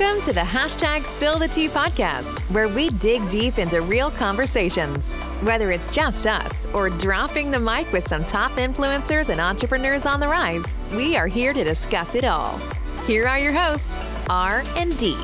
Welcome to the hashtag Spill the Tea podcast, where we dig deep into real conversations. Whether it's just us or dropping the mic with some top influencers and entrepreneurs on the rise, we are here to discuss it all. Here are your hosts, R and D.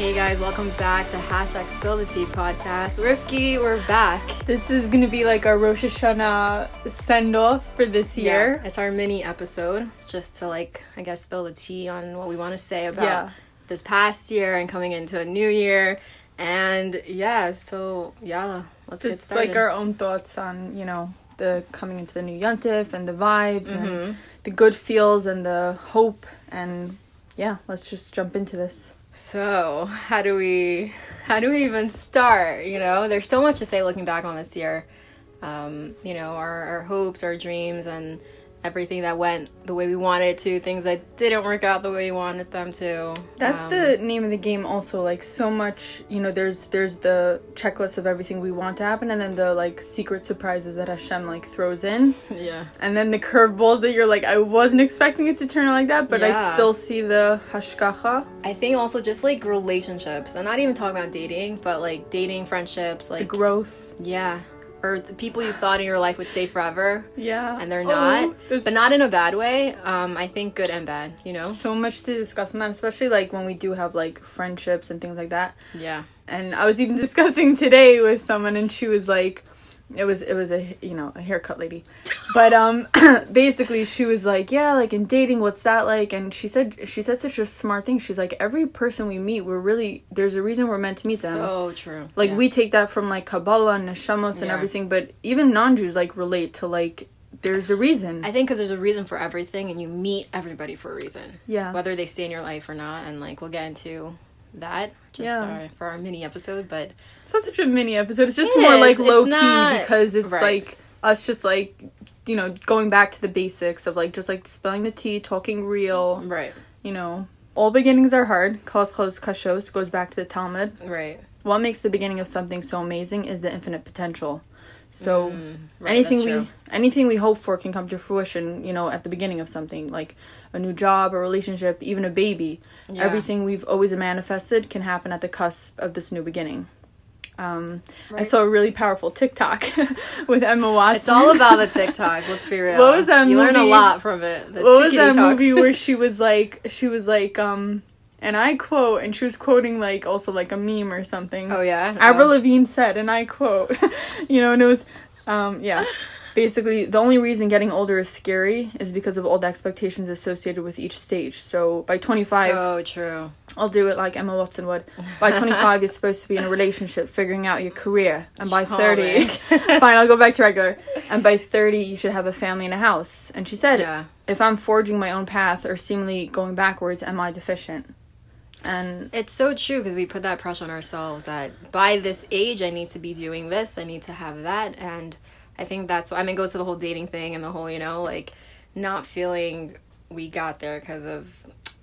Hey guys, welcome back to hashtag Spill the Tea podcast. Rifki, we're back. This is gonna be like our Rosh Hashanah send off for this year. Yeah, it's our mini episode, just to like, I guess, spill the tea on what we want to say about Yeah. this past year and coming into a new year. And yeah, so yeah, let's get Just like our own thoughts on, you know, the coming into the new Yontif and the vibes Mm-hmm. and the good feels and the hope and yeah, let's just jump into this. So, how do we how do we even start? You know, there's so much to say looking back on this year. Um, you know, our, our hopes, our dreams, and everything that went the way we wanted it to, things that didn't work out the way we wanted them to. That's Um, the name of the game also like so much, you know, there's there's the checklist of everything we want to happen and then the like secret surprises that Hashem like throws in. yeah. And then the curveballs that you're like, I wasn't expecting it to turn out like that, but Yeah. I still see the hashgacha, I think also just like relationships. I'm not even talking about dating, but like dating, friendships, like the growth. yeah, or the people you thought in your life would stay forever, Yeah. and they're Oh, not. that's but not in a bad way. Um, I think good and bad. You know. so much to discuss on that, especially like when we do have like friendships and things like that. Yeah. And I was even discussing today with someone, and she was like, it was it was a you know a haircut lady, but um basically she was like yeah like in dating what's that like and she said she said such a smart thing she's like every person we meet we're really there's a reason we're meant to meet them So true. like Yeah. we take that from like Kabbalah and Neshamos and Yeah. everything but even non-Jews like relate to like there's a reason I think because there's a reason for everything, and you meet everybody for a reason. Yeah. Whether they stay in your life or not, and like we'll get into that just Yeah. our, for our mini episode. But It's not such a mini episode. It's just It more is. like It's low key not- because it's right. like us just like you know going back to the basics of like just like spilling the tea, talking real. right, You know, all beginnings are hard. Kos kos kashos goes back to the Talmud. right, What makes the beginning of something so amazing is the infinite potential. So Mm, right, anything we anything we hope for can come to fruition. You know, at the beginning of something like a new job, a relationship, even a baby. Yeah. Everything we've always manifested can happen at the cusp of this new beginning. Um, I saw a really powerful TikTok with Emma Watson. It's all about the TikTok. Let's be real. What was that You learn a lot from it. The what was that talks. movie where she was like she was like um and I quote and she was quoting like also like a meme or something. Oh yeah. Avril. Lavigne said, and I quote, you know, and it was, um, yeah. Basically, the only reason getting older is scary is because of all the expectations associated with each stage. So by 25, So true. I'll do it like Emma Watson would. By 25, you're supposed to be in a relationship, figuring out your career. And by 30, fine, I'll go back to regular. And by 30, you should have a family and a house. And she said, Yeah. if I'm forging my own path or seemingly going backwards, am I deficient? And It's so true because we put that pressure on ourselves that by this age I need to be doing this, I need to have that, and I think that's I mean it goes to the whole dating thing and the whole you know like not feeling we got there because of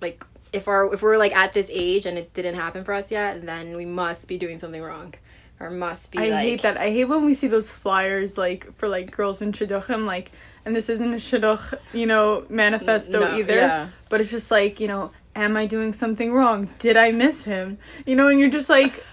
like if our if we're like at this age and it didn't happen for us yet, then we must be doing something wrong or must be. I like, hate that. I hate when we see those flyers like for like girls in shidduchim, like, and this isn't a shidduch, you know, manifesto No, either. yeah. But it's just like, you know, am I doing something wrong? Did I miss him? You know, and you're just like,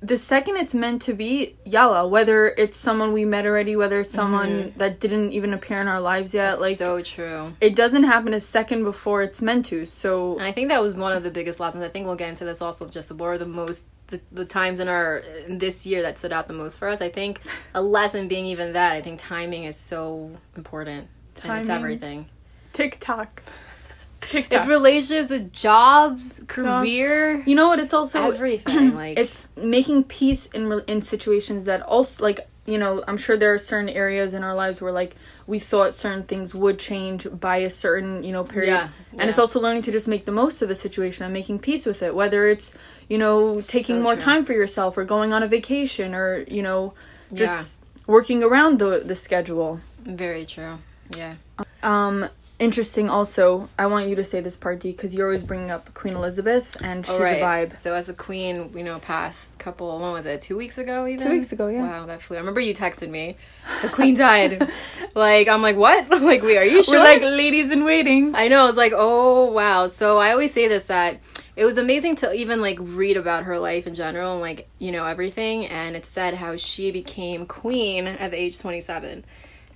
the second it's meant to be, yalla. Whether it's someone we met already, whether it's someone that didn't even appear in our lives yet, like, Mm-hmm. so true. it doesn't happen a second before it's meant to. So And I think that was one of the biggest lessons. I think we'll get into this also. Just what are the most the, the times in our in this year that stood out the most for us? I think a lesson being even that. I think timing is so important. And it's Timing. everything. TikTok, It's relationships, with jobs, career, you know what? It's also everything. Like it's making peace in in situations that also like you know i'm sure there are certain areas in our lives where like we thought certain things would change by a certain you know period Yeah, and it's also learning to just make the most of a situation and making peace with it whether it's you know taking So more true. time for yourself or going on a vacation or you know just working around the the schedule very true. Yeah. um interesting also i want you to say this part d because you're always bringing up queen elizabeth and she's right. a vibe So as a queen, you know, past couple, when was it? Two weeks ago, even. Two weeks ago, yeah. Wow, that flew. I remember you texted me. The queen died. like I'm like, what? like, wait, are you sure? we're like ladies in waiting I know. It's like, oh wow. So I always say this that it was amazing to even like read about her life in general and like you know everything. And it said how she became queen at the age twenty seven,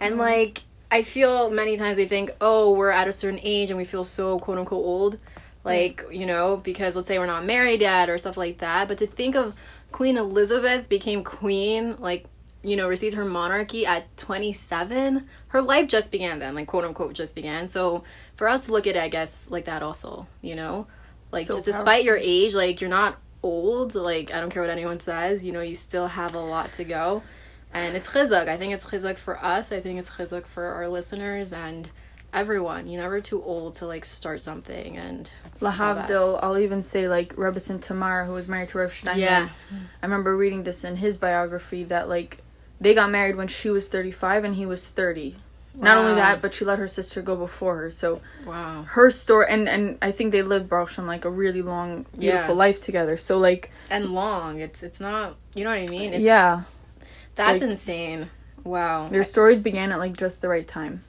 and mm-hmm. like I feel many times we think, oh, we're at a certain age and we feel so quote unquote old. Like, you know, because let's say we're not married yet or stuff like that. But to think of Queen Elizabeth became queen, like, you know, received her monarchy at 27, her life just began then, like, quote unquote, just began. So for us to look at it, I guess, like that also, you know? Like, So despite your age, like, you're not old. Like, I don't care what anyone says, you know, you still have a lot to go. And it's chizuk. I think it's chizuk for us. I think it's chizuk for our listeners and everyone. You're never too old to, like, start something. And Lahavdil, I'll even say like Rebbetzin Tamar, who was married to Rav Steinman. Yeah. I remember reading this in his biography that like they got married when she was 35 and he was 30. Not only that, but she let her sister go before her. So wow. her story, and and I think they lived Baruch Shem, like a really long, beautiful Yeah. life together. So like, And long. It's it's not, you know what I mean? It's, yeah, That's like- insane. Wow. their stories began at like just the right time.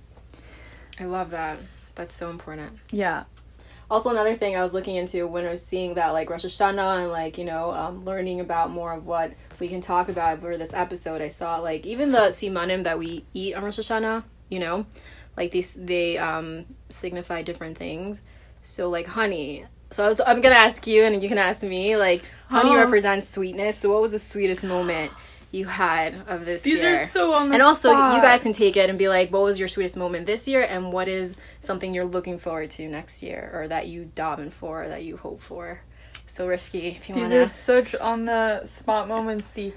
I love that. That's so important. Yeah, Also, another thing I was looking into when I was seeing that, like Rosh Hashanah, and like you know, um, learning about more of what we can talk about for this episode. I saw like even the simanim that we eat on Rosh Hashanah. You know, like these they um, signify different things. So like honey. So I was, I'm gonna ask you, and you can ask me. Like honey Oh. represents sweetness. So what was the sweetest moment you had of this these year? are so on the and also spot. you guys can take it and be like what was your sweetest moment this year and what is something you're looking forward to next year or that you daven for or that you hope for so rifki if you want These are to such on the spot moments. The,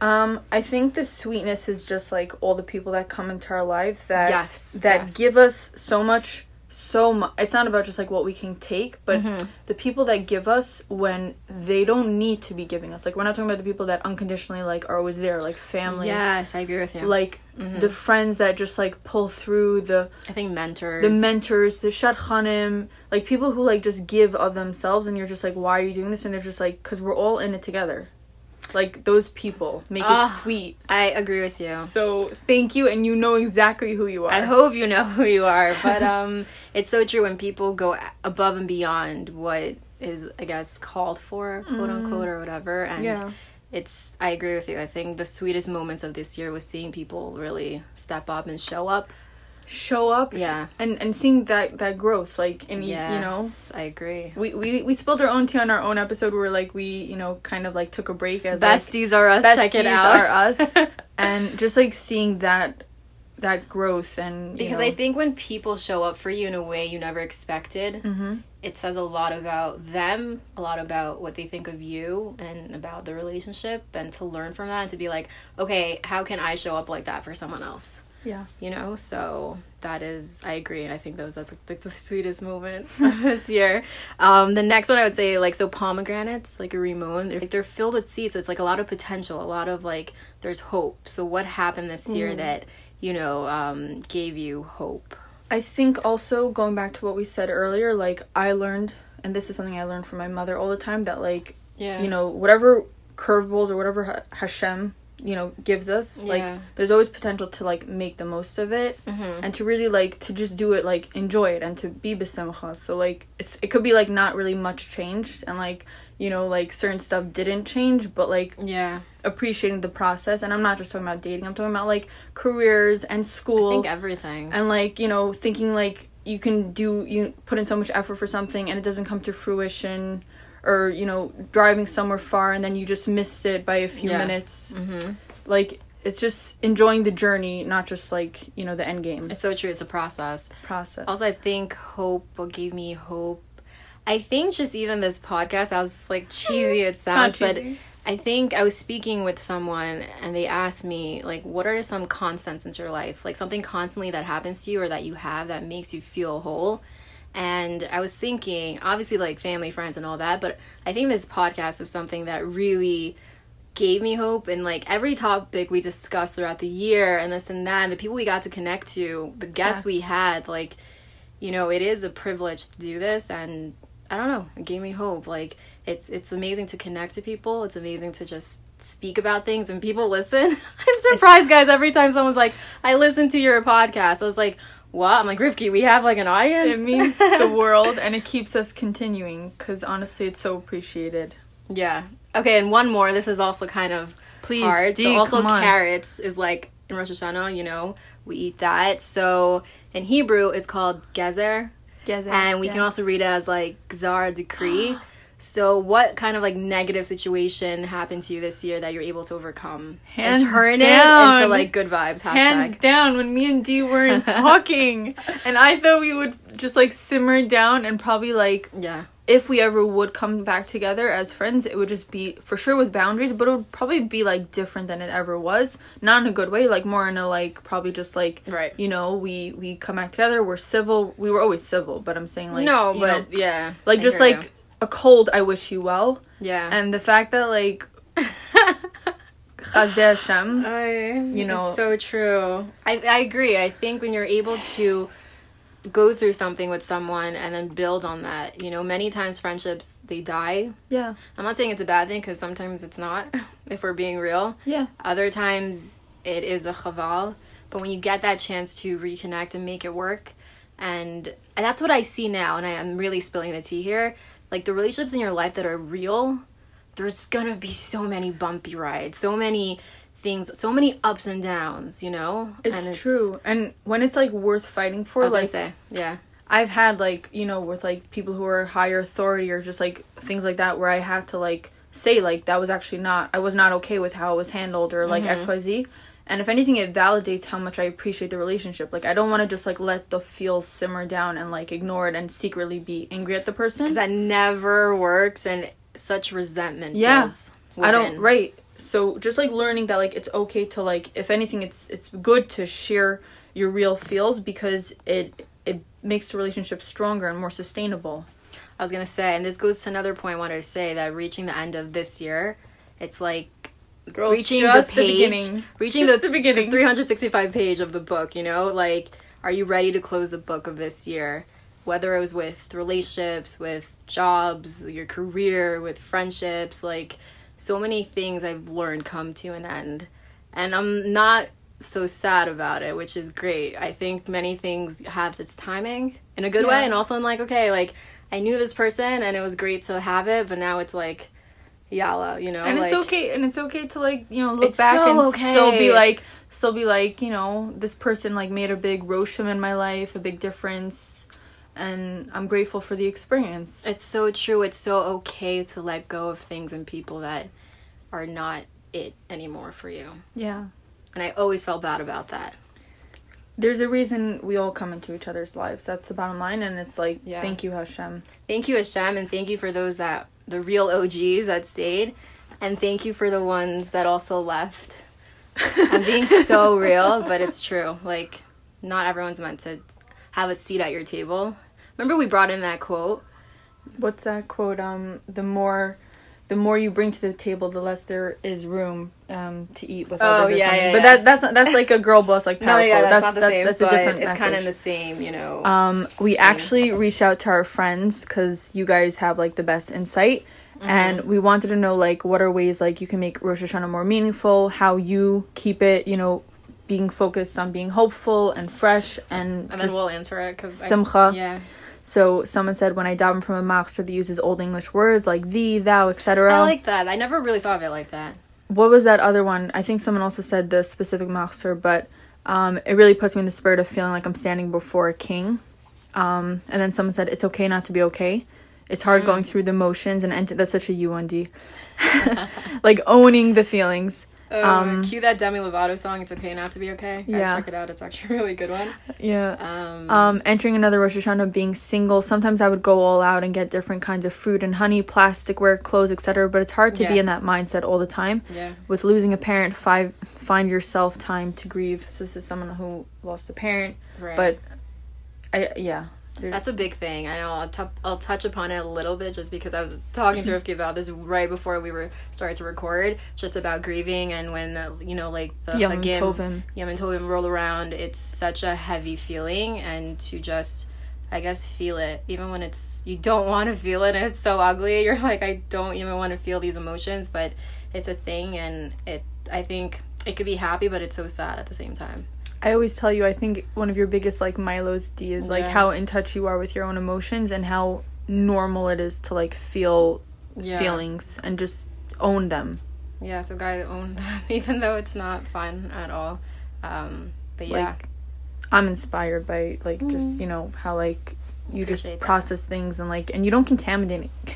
um, I think the sweetness is just like all the people that come into our life that Yes, that yes. give us so much, so much. It's not about just like what we can take, but Mm-hmm. the people that give us when they don't need to be giving us. Like we're not talking about the people that unconditionally like are always there, like family. yes i agree with you Like Mm-hmm. the friends that just like pull through the i think mentors the mentors, the shadchanim, like people who like just give of themselves, and you're just like, why are you doing this? And they're just like, because we're all in it together. Like those people make Ah. it sweet. i agree with you So thank you, and you know exactly who you are. I hope you know who you are, but um, it's so true when people go above and beyond what is, I guess, called for, quote unquote, or whatever. And Mm. Yeah. it's, I agree with you. I think the sweetest moments of this year was seeing people really step up and show up. Show up, Yeah. and and seeing that that growth, like in Yeah, y you know. I agree. We, we, we spilled our own tea on our own episode where like we you know kind of like took a break as like, Besties are us. Check it besties out. are us and just like seeing that that growth and because know, I think when people show up for you in a way you never expected, Mm-hmm. it says a lot about them, a lot about what they think of you, and about the relationship, and to learn from that and to be like, okay, how can I show up like that for someone else? Yeah You know, so that is, I agree. I think those that's like the sweetest moment of this year. Um, the next one I would say, like, so pomegranates, like a rimon, they're, they're filled with seeds, so it's like a lot of potential, a lot of like, there's hope. So what happened this year that you know um, gave you hope? I think also going back to what we said earlier, like I learned, and this is something I learned from my mother all the time, that like Yeah. you know whatever curveballs or whatever Ha- Hashem you know gives us, Yeah. like there's always potential to like make the most of it, mm-hmm. and to really like to just do it, like enjoy it, and to be besimcha. So like it's it could be like not really much changed, and like you know like certain stuff didn't change, but like Yeah. appreciating the process. And I'm not just talking about dating. I'm talking about like careers and school everything. and like you know thinking like you can do you put in so much effort for something and it doesn't come to fruition or you know driving somewhere far and then you just missed it by a few Yeah. minutes mm-hmm. like it's just enjoying the journey not just like you know the end game It's so true. It's a process. process Also, I think hope. What gave me hope? I think just even this podcast. I was like cheesy. Eh, it sounds, but. I think I was speaking with someone and they asked me like, what are some constants in your life? Like something constantly that happens to you or that you have that makes you feel whole. And I was thinking, obviously, like family, friends, and all that, but I think this podcast was something that really gave me hope and like every topic we discussed throughout the year and this and that and the people we got to connect to the guests we had like you know, it is a privilege to do this and I don't know, it gave me hope. Like it's it's amazing to connect to people. It's amazing to just speak about things and people listen. I'm surprised guys every time someone's like, I listened to your podcast. I was like, what? I'm like, Rivki, we have like an audience? It means the world and it keeps us continuing because honestly, it's so appreciated. Yeah. Okay, and one more. This is also kind of Please, hard. Dee, so also carrots is like in Rosh Hashanah, you know, we eat that. So in Hebrew, it's called gezer, Gezer. and we can also read it as like gzar decree. so what kind of like negative situation happened to you this year that you're able to overcome Hands and turn it into like good vibes? Hashtag. hands down when me and Dee weren't talking and i thought we would just like simmer down and probably like Yeah. if we ever would come back together as friends it would just be for sure with boundaries but it would probably be like different than it ever was not in a good way like more in a like probably just like Right. you know we we come back together we're civil we were always civil but i'm saying like no, you but know, yeah. like I just like you. A cold i wish you well yeah. and the fact that like Hashem, I, You know- it's so true. I, I agree. I think when you're able to go through something with someone and then build on that, you know, many times friendships they die. yeah I'm not saying it's a bad thing because sometimes it's not, if we're being real. yeah Other times it is a chaval, but when you get that chance to reconnect and make it work, and, and that's what I see now, and I am really spilling the tea here. Like the relationships in your life that are real, there's gonna be so many bumpy rides, so many things, so many ups and downs, you know? it's, and true and when it's like worth fighting for like say, yeah. I've had like you know with like people who are higher authority or just like things like that where I had to like say like that was actually not I was not okay with how it was handled or like Mm-hmm. XYZ. And if anything it validates how much I appreciate the relationship. Like I don't want to just like let the feels simmer down and like ignore it and secretly be angry at the person. Because that never works, and such resentment Yeah. I don't right. So just like learning that like it's okay to like if anything it's it's good to share your real feels because it it makes the relationship stronger and more sustainable. I was gonna say, and this goes to another point I wanted to say that reaching the end of this year, it's like Girls, reaching just the the beginning. reaching the, the beginning. 365 page of the book. You know, like, are you ready to close the book of this year? Whether it was with relationships, with jobs, your career, with friendships, like so many things I've learned come to an end, and I'm not so sad about it, which is great. I think many things have its timing in a good way, and also i'm like, okay, like I knew this person and it was great to have it, but now it's like, yalla, you know, and it's okay and it's okay to like you know look back so and still be like still be like you know this person like made a big roshim in my life a big difference and i'm grateful for the experience It's so true. It's so okay to let go of things and people that are not it anymore for you. yeah And I always felt bad about that. there's a reason we all come into each other's lives that's the bottom line and it's like Yeah. thank you hashem Thank you, Hashem, and thank you for those that the real OGs that stayed, and thank you for the ones that also left. I'm being so real, but it's true. Like, not everyone's meant to have a seat at your table. Remember, we brought in that quote. what's that quote um the more the more you bring to the table the less there is room um to eat with Oh, others or yeah, something yeah, but that that's not, that's like a girl boss like power No, yeah, quote that's, that's that's, same. that's a different It's kind of the same, you know. Um, we actually reached out to our friends because you guys have like the best insight, Mm-hmm. and we wanted to know like what are ways like you can make Rosh Hashanah more meaningful, how you keep it, you know, being focused on being hopeful and fresh, and, and then just we'll answer it because simcha. Yeah, So someone said when I daven from a machzor that uses old English words like thee, thou, etc. I like that. I never really thought of it like that. what was that other one? I think someone also said the specific machzor, but um, it really puts me in the spirit of feeling like I'm standing before a king. Um, and then someone said it's okay not to be okay. It's hard going through the motions and ent- that's such a UND. like owning the feelings. Um, cue that Demi Lovato song. It's okay not to be okay. Guys, Yeah. check it out. It's actually a really good one. Yeah. Um, Um, entering another Rosh Hashanah, being single. Sometimes I would go all out and get different kinds of fruit and honey, plasticware, clothes, etc. But it's hard to be in that mindset all the time. yeah. with losing a parent five find yourself time to grieve so this is someone who lost a parent Right. but i yeah That's a big thing. I know. I'll, t- I'll touch upon it a little bit just because I was talking to Rifki about this right before we were started to record, just about grieving and when uh, you know, like the Yom Hagim, Tovim. Yom Tovim roll around. It's such a heavy feeling, and to just I guess feel it even when it's you don't want to feel it and it's so ugly. You're like I don't even want to feel these emotions, but it's a thing and it I think it could be happy but it's so sad at the same time. I always tell you, I think one of your biggest like Milo's D is like Yeah. how in touch you are with your own emotions and how normal it is to like feel Yeah. feelings and just own them. Yeah, so guys own them even though it's not fun at all. Um but yeah. Like, I'm inspired by like just you know how like you just Appreciate that. process things and like and you don't contaminate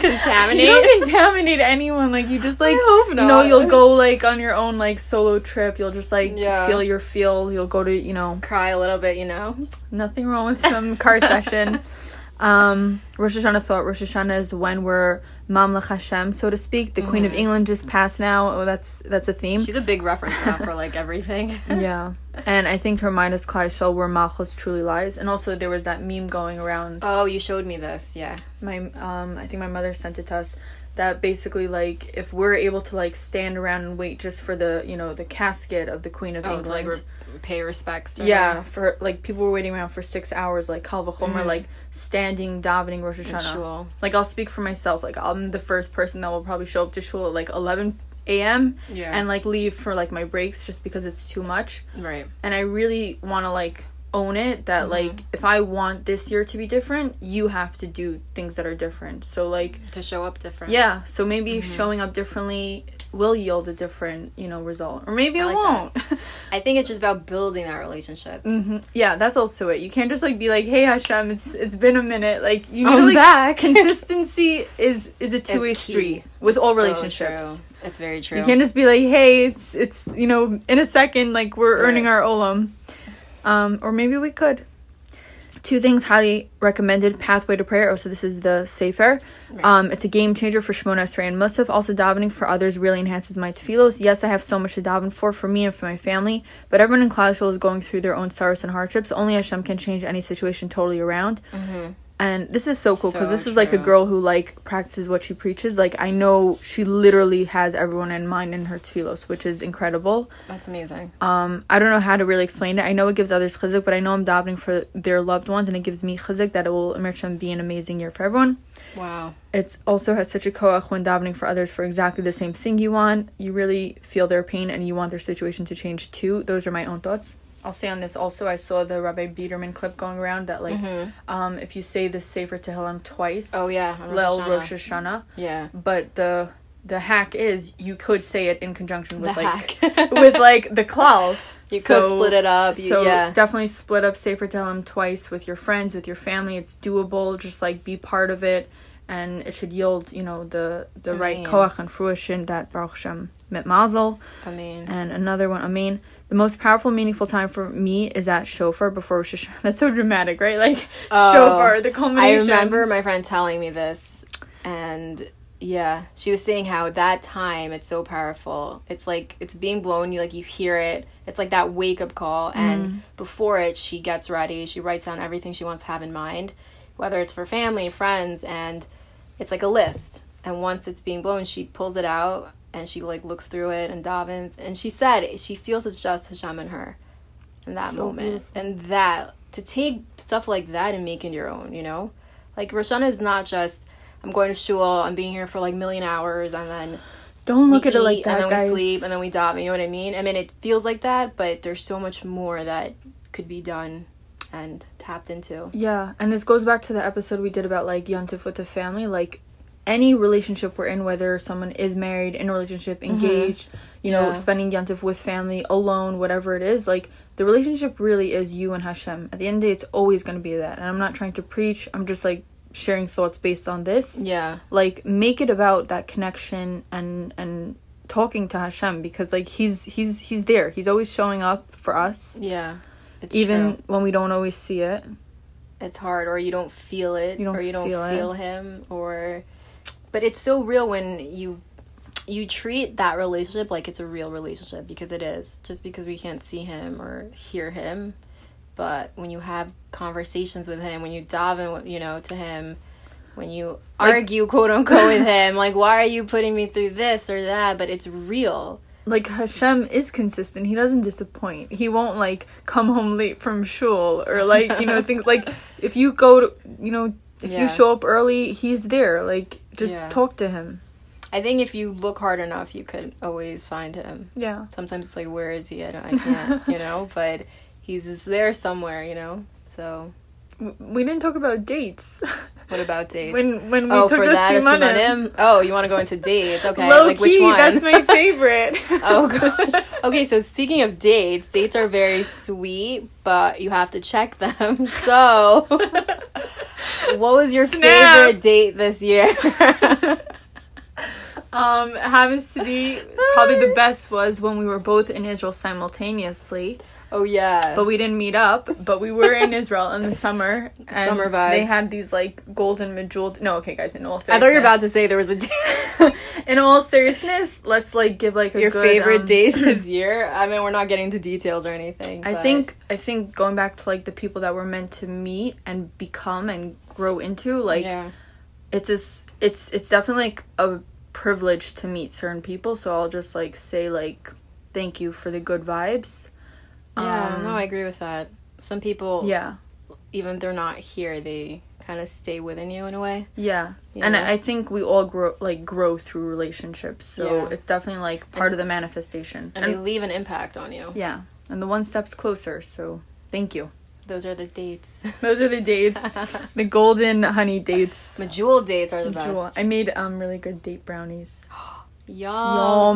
Contaminate? you don't contaminate anyone like you just like hope you know you'll go like on your own like solo trip you'll just like Yeah. feel your feels you'll go to you know Cry a little bit, you know. nothing wrong with some car session um Rosh Hashanah thought Rosh Hashanah is when we're Mamlech Hashem so to speak. The Queen of England just passed now. Oh that's that's a theme. She's a big reference now for like everything. yeah. And I think her mind is Kleishel where Malchus truly lies. And also there was that meme going around. Oh, you showed me this. Yeah. my um I think my mother sent it to us. That basically like if we're able to like stand around and wait just for the you know the casket of the Queen of Oh, England like re- pay respects. To yeah her. for like people were waiting around for six hours like Kal Vachomer like standing davening Rosh Hashanah like I'll speak for myself like I'm the first person that will probably show up to shul at like 11 a.m. Yeah. and like leave for like my breaks just because it's too much Right. and I really want to like own it that Mm-hmm. like if I want this year to be different, you have to do things that are different. So like To show up different. yeah, so maybe Mm-hmm. showing up differently will yield a different, you know, result. Or maybe it like won't. I think it's just about building that relationship. yeah, that's also it. You can't just like be like, "Hey Hashem, it's it's been a minute." Like you know like back. consistency is is a two-way street with all So relationships. true. It's very true. You can't just be like, "Hey, it's it's you know, in a second like we're earning our olam." Um or maybe we could. Two things highly recommended Pathway to Prayer. Oh, so this is the Sefer. Um, it's a game changer for Shmona Esrei and Musaf. Also, davening for others really enhances my tefillos. Yes, I have so much to daven for, for me and for my family, but everyone in Classroom is going through their own sorrows and hardships. Only Hashem can change any situation totally around. And this is so cool because So this is like a girl who like practices what she preaches. Like I know she literally has everyone in mind in her tefillos, which is incredible. That's amazing. Um, I don't know how to really explain it. I know it gives others chizuk, but I know I'm davening for their loved ones, and it gives me chizuk that it will Emersham be an amazing year for everyone. Wow. It also has such a koach when davening for others for exactly the same thing you want. You really feel their pain, and you want their situation to change too. Those are my own thoughts. I'll say on this also. I saw the Rabbi Biederman clip going around that like, um, if you say the Sefer Tehillim twice, Mm-hmm. Oh, yeah, Lel Rosh Hashanah, Yeah. but the the hack is you could say it in conjunction with The like with like the klal. You could split it up, you- so yeah. definitely split up Sefer Tehillim twice with your friends, with your family. It's doable. Just like be part of it, and it should yield you know the the right Amen. koach and fruition that Baruch Hashem mit mazel. I mean, And another one, Amen. The most powerful, meaningful time for me is at shofar before Rosh Hashanah. That's so dramatic, right? Like oh, shofar, the culmination. I remember my friend telling me this, and yeah, she was saying how that time it's so powerful. It's like it's being blown. You like you hear it. It's like that wake up call. Mm-hmm. And before it, she gets ready. She writes down everything she wants to have in mind, whether it's for family, friends, and it's like a list. And once it's being blown, she pulls it out and she like looks through it and davens. And she said she feels it's just Hashem and her in that So moment. beautiful. And that to take stuff like that and make it your own, you know? Like Roshana is not just I'm going to shul, I'm being here for like million hours and then Don't look at it like that, and then guys. we sleep and then we dive, you know what I mean? I mean it feels like that, but there's so much more that could be done and tapped into. Yeah, and this goes back to the episode we did about like yontif with the family. Like any relationship we're in, whether someone is married, in a relationship, engaged, you know, Mm-hmm. Yeah. spending yontif with family, alone, whatever it is, like the relationship really is you and Hashem. At the end of the day, it's always going to be that. And I'm not trying to preach. I'm just like sharing thoughts based on this. Yeah. Like make it about that connection and and talking to Hashem because like he's he's he's there. He's always showing up for us, Yeah. It's even true. when we don't always see it. it's hard or you don't feel it You don't or you don't feel feel, him or but it's so real when you you treat that relationship like it's a real relationship because it is just because we can't see him or hear him but when you have conversations with him when you daven with- you know to him when you Like- argue quote unquote with him like why are you putting me through this or that but it's real like Hashem is consistent. He doesn't disappoint. He won't like come home late from shul or like you know things like if you go to you know if Yeah. you show up early, he's there. Like just Yeah. talk to him. I think if you look hard enough, you could always find him. Yeah. Sometimes it's like, where is he? I, don't, I can't, you know. But he's there somewhere, you know. So We didn't talk about dates. what about dates? when when we oh, took for the that, a Simanim. Simanim? Oh, you want to go into dates? Okay, Low like key, which one? that's my favorite. oh gosh. Okay, so speaking of dates, dates are very sweet, but you have to check them. So, what was your Snap. favorite date this year? Um, happens to be probably the best was when we were both in Israel simultaneously, oh yeah. but we didn't meet up. But we were in Israel in the summer. And Summer vibes. They had these like golden bejeweled. No, okay, guys. In all I seriousness, thought you were about to say there was a date. in all seriousness, let's like give like a your good, favorite um, date this year. I mean, we're not getting into details or anything. I but- think I think going back to like the people that we're meant to meet and become and grow into, like yeah, it's just it's it's definitely like a privilege to meet certain people. So I'll just like say like thank you for the good vibes. Yeah. Um, no, I agree with that. Some people, Yeah, even if they're not here, they kind of stay within you in a way. yeah, You and know? I I think we all grow like grow through relationships. So Yeah. it's definitely like part of the manifestation. And, they leave an impact on you. yeah, and the one steps closer. So thank you. Those are the dates. Those are the dates, the golden honey dates. Medjool dates are the best. Jewel. I made um really good date brownies. Yum.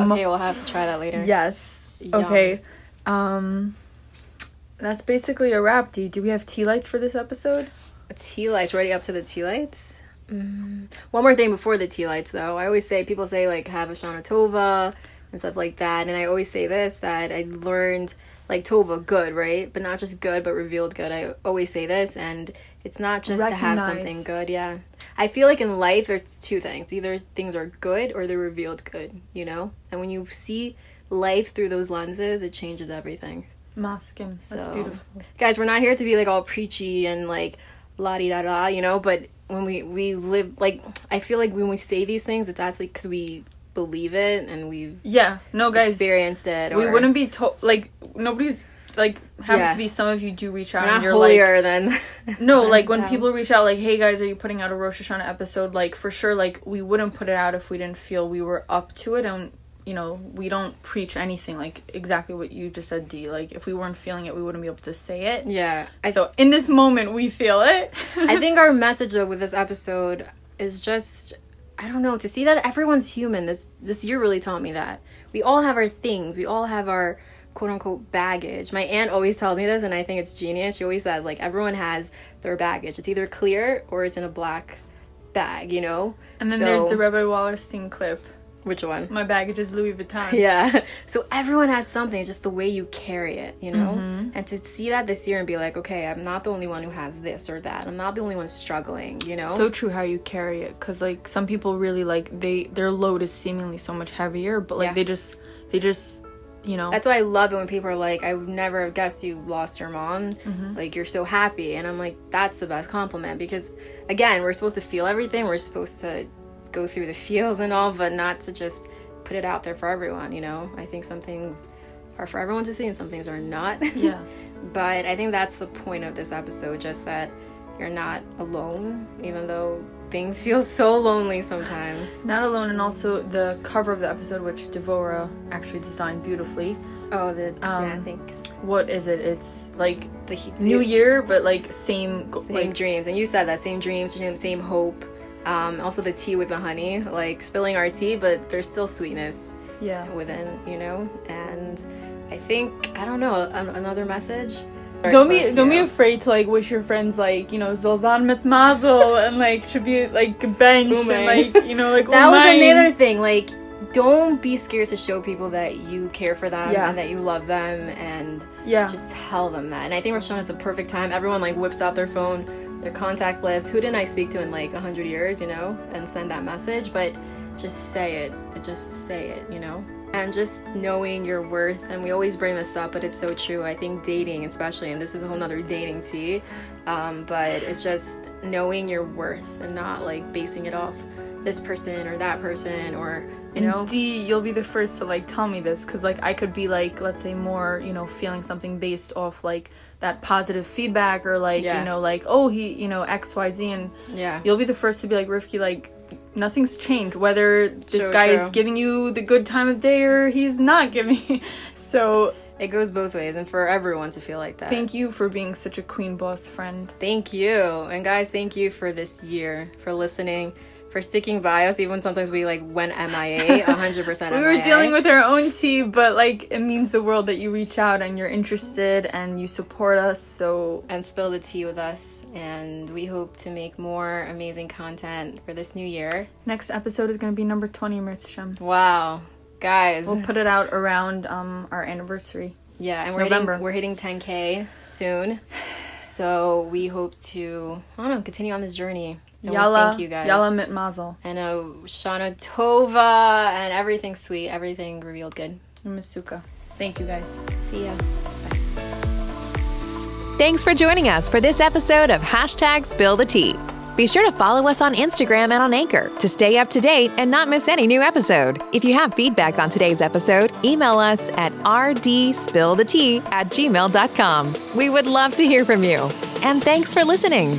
Yum. Okay, we'll have to try that later. Yes. Yum. Okay. Um that's basically a wrap, D. Do we have tea lights for this episode? Tea lights. Ready up to the tea lights? Mm. One more thing before the tea lights, though. I always say people say like have a Shana Tova and stuff like that, and I always say this that I learned like Tova good, right? But not just good, but revealed good. I always say this, and it's not just to have something good. Yeah, I feel like in life there's two things: either things are good or they're revealed good. You know, and when you see life through those lenses, it changes everything Masking. That's So- beautiful. guys we're not here to be like all preachy and like la di da da you know but when we we live like i feel like when we say these things it's actually because we believe it and we've Yeah. No guys. experienced it we wouldn't be told like nobody's like happens Yeah. to be some of you do reach out and you're holier like than no like when them. people reach out like hey guys are you putting out a Rosh Hashanah episode like for sure like we wouldn't put it out if we didn't feel we were up to it and you know we don't preach anything like exactly what you just said D like if we weren't feeling it we wouldn't be able to say it yeah so in this moment we feel it I think our message though with this episode is just I don't know to see that everyone's human. This this year really taught me that we all have our things. We all have our quote unquote baggage. My aunt always tells me this, and I think it's genius. She always says like everyone has their baggage. It's either clear or it's in a black bag. You know. and then So- there's the Rebbe Wallerstein clip which one? my baggage is Louis Vuitton Yeah. So everyone has something, it's just the way you carry it, you know? Mm-hmm. And to see that this year and be like, okay, I'm not the only one who has this or that. I'm not the only one struggling, you know? so true how you carry it because like some people really like they their load is seemingly so much heavier but like Yeah. they just they just you know That's why I love it when people are like, I would never have guessed you lost your mom. Mm-hmm. Like, you're so happy. And I'm like, that's the best compliment because, again, we're supposed to feel everything. We're supposed to go through the feels and all, but not to just put it out there for everyone, you know? I think some things are for everyone to see and some things are not. yeah but I think that's the point of this episode just that you're not alone, even though things feel so lonely sometimes. not alone and also the cover of the episode which devora actually designed beautifully Oh, the, yeah, I Um, what is it it's like the he- new year but like same same like dreams and you said that same dreams same hope um, also the tea with the honey like spilling our tea but there's still sweetness yeah. within you know? And i think i don't know an- another message? Don't be don't be afraid to like wish your friends like you know Zolzan mit Mazel and like should be like benched and like you know like that was another thing like don't be scared to show people that you care for them Yeah. and that you love them and yeah. just tell them that. And I think Hashanah is the perfect time. Everyone like whips out their phone, their contact list. Who didn't I speak to in like a hundred years, you know, and send that message? But just say it. Just say it, you know. And just knowing your worth, and we always bring this up, but it's so true. I think dating, especially, and this is a whole nother dating tea, um, but it's just knowing your worth and not like basing it off this person or that person or you know And D, you'll be the first to like tell me this because like I could be like, let's say more, you know, feeling something based off like that positive feedback or like Yeah. you know like oh he you know X Y Z and yeah you'll be the first to be like Rifki like nothing's changed whether this So guy is giving you the good time of day or he's not giving. so it goes both ways and for everyone to feel like that thank you for being such a queen boss friend. Thank you. And guys, thank you for this year, for listening, for sticking by us, even sometimes we like went MIA, 100% We were MIA. dealing with our own tea, but like it means the world that you reach out and you're interested and you support us. So and spill the tea with us. And we hope to make more amazing content for this new year. next episode is gonna be number twenty, Mitzshem. Wow. Guys. We'll put it out around um our anniversary. yeah, and we're November. hitting, we're hitting 10K soon. So we hope to, I don't know, continue on this journey. And we Yalla, thank you guys. Yalla mit mazel. And uh, Shana Tova and everything sweet, everything revealed good. Masuka. Thank you guys. See ya. Thanks for joining us for this episode of Hashtag Spill the Tea. Be sure to follow us on Instagram and on Anchor to stay up to date and not miss any new episode. If you have feedback on today's episode, email us at rdspillthetea at gmail.com. We would love to hear from you. And thanks for listening.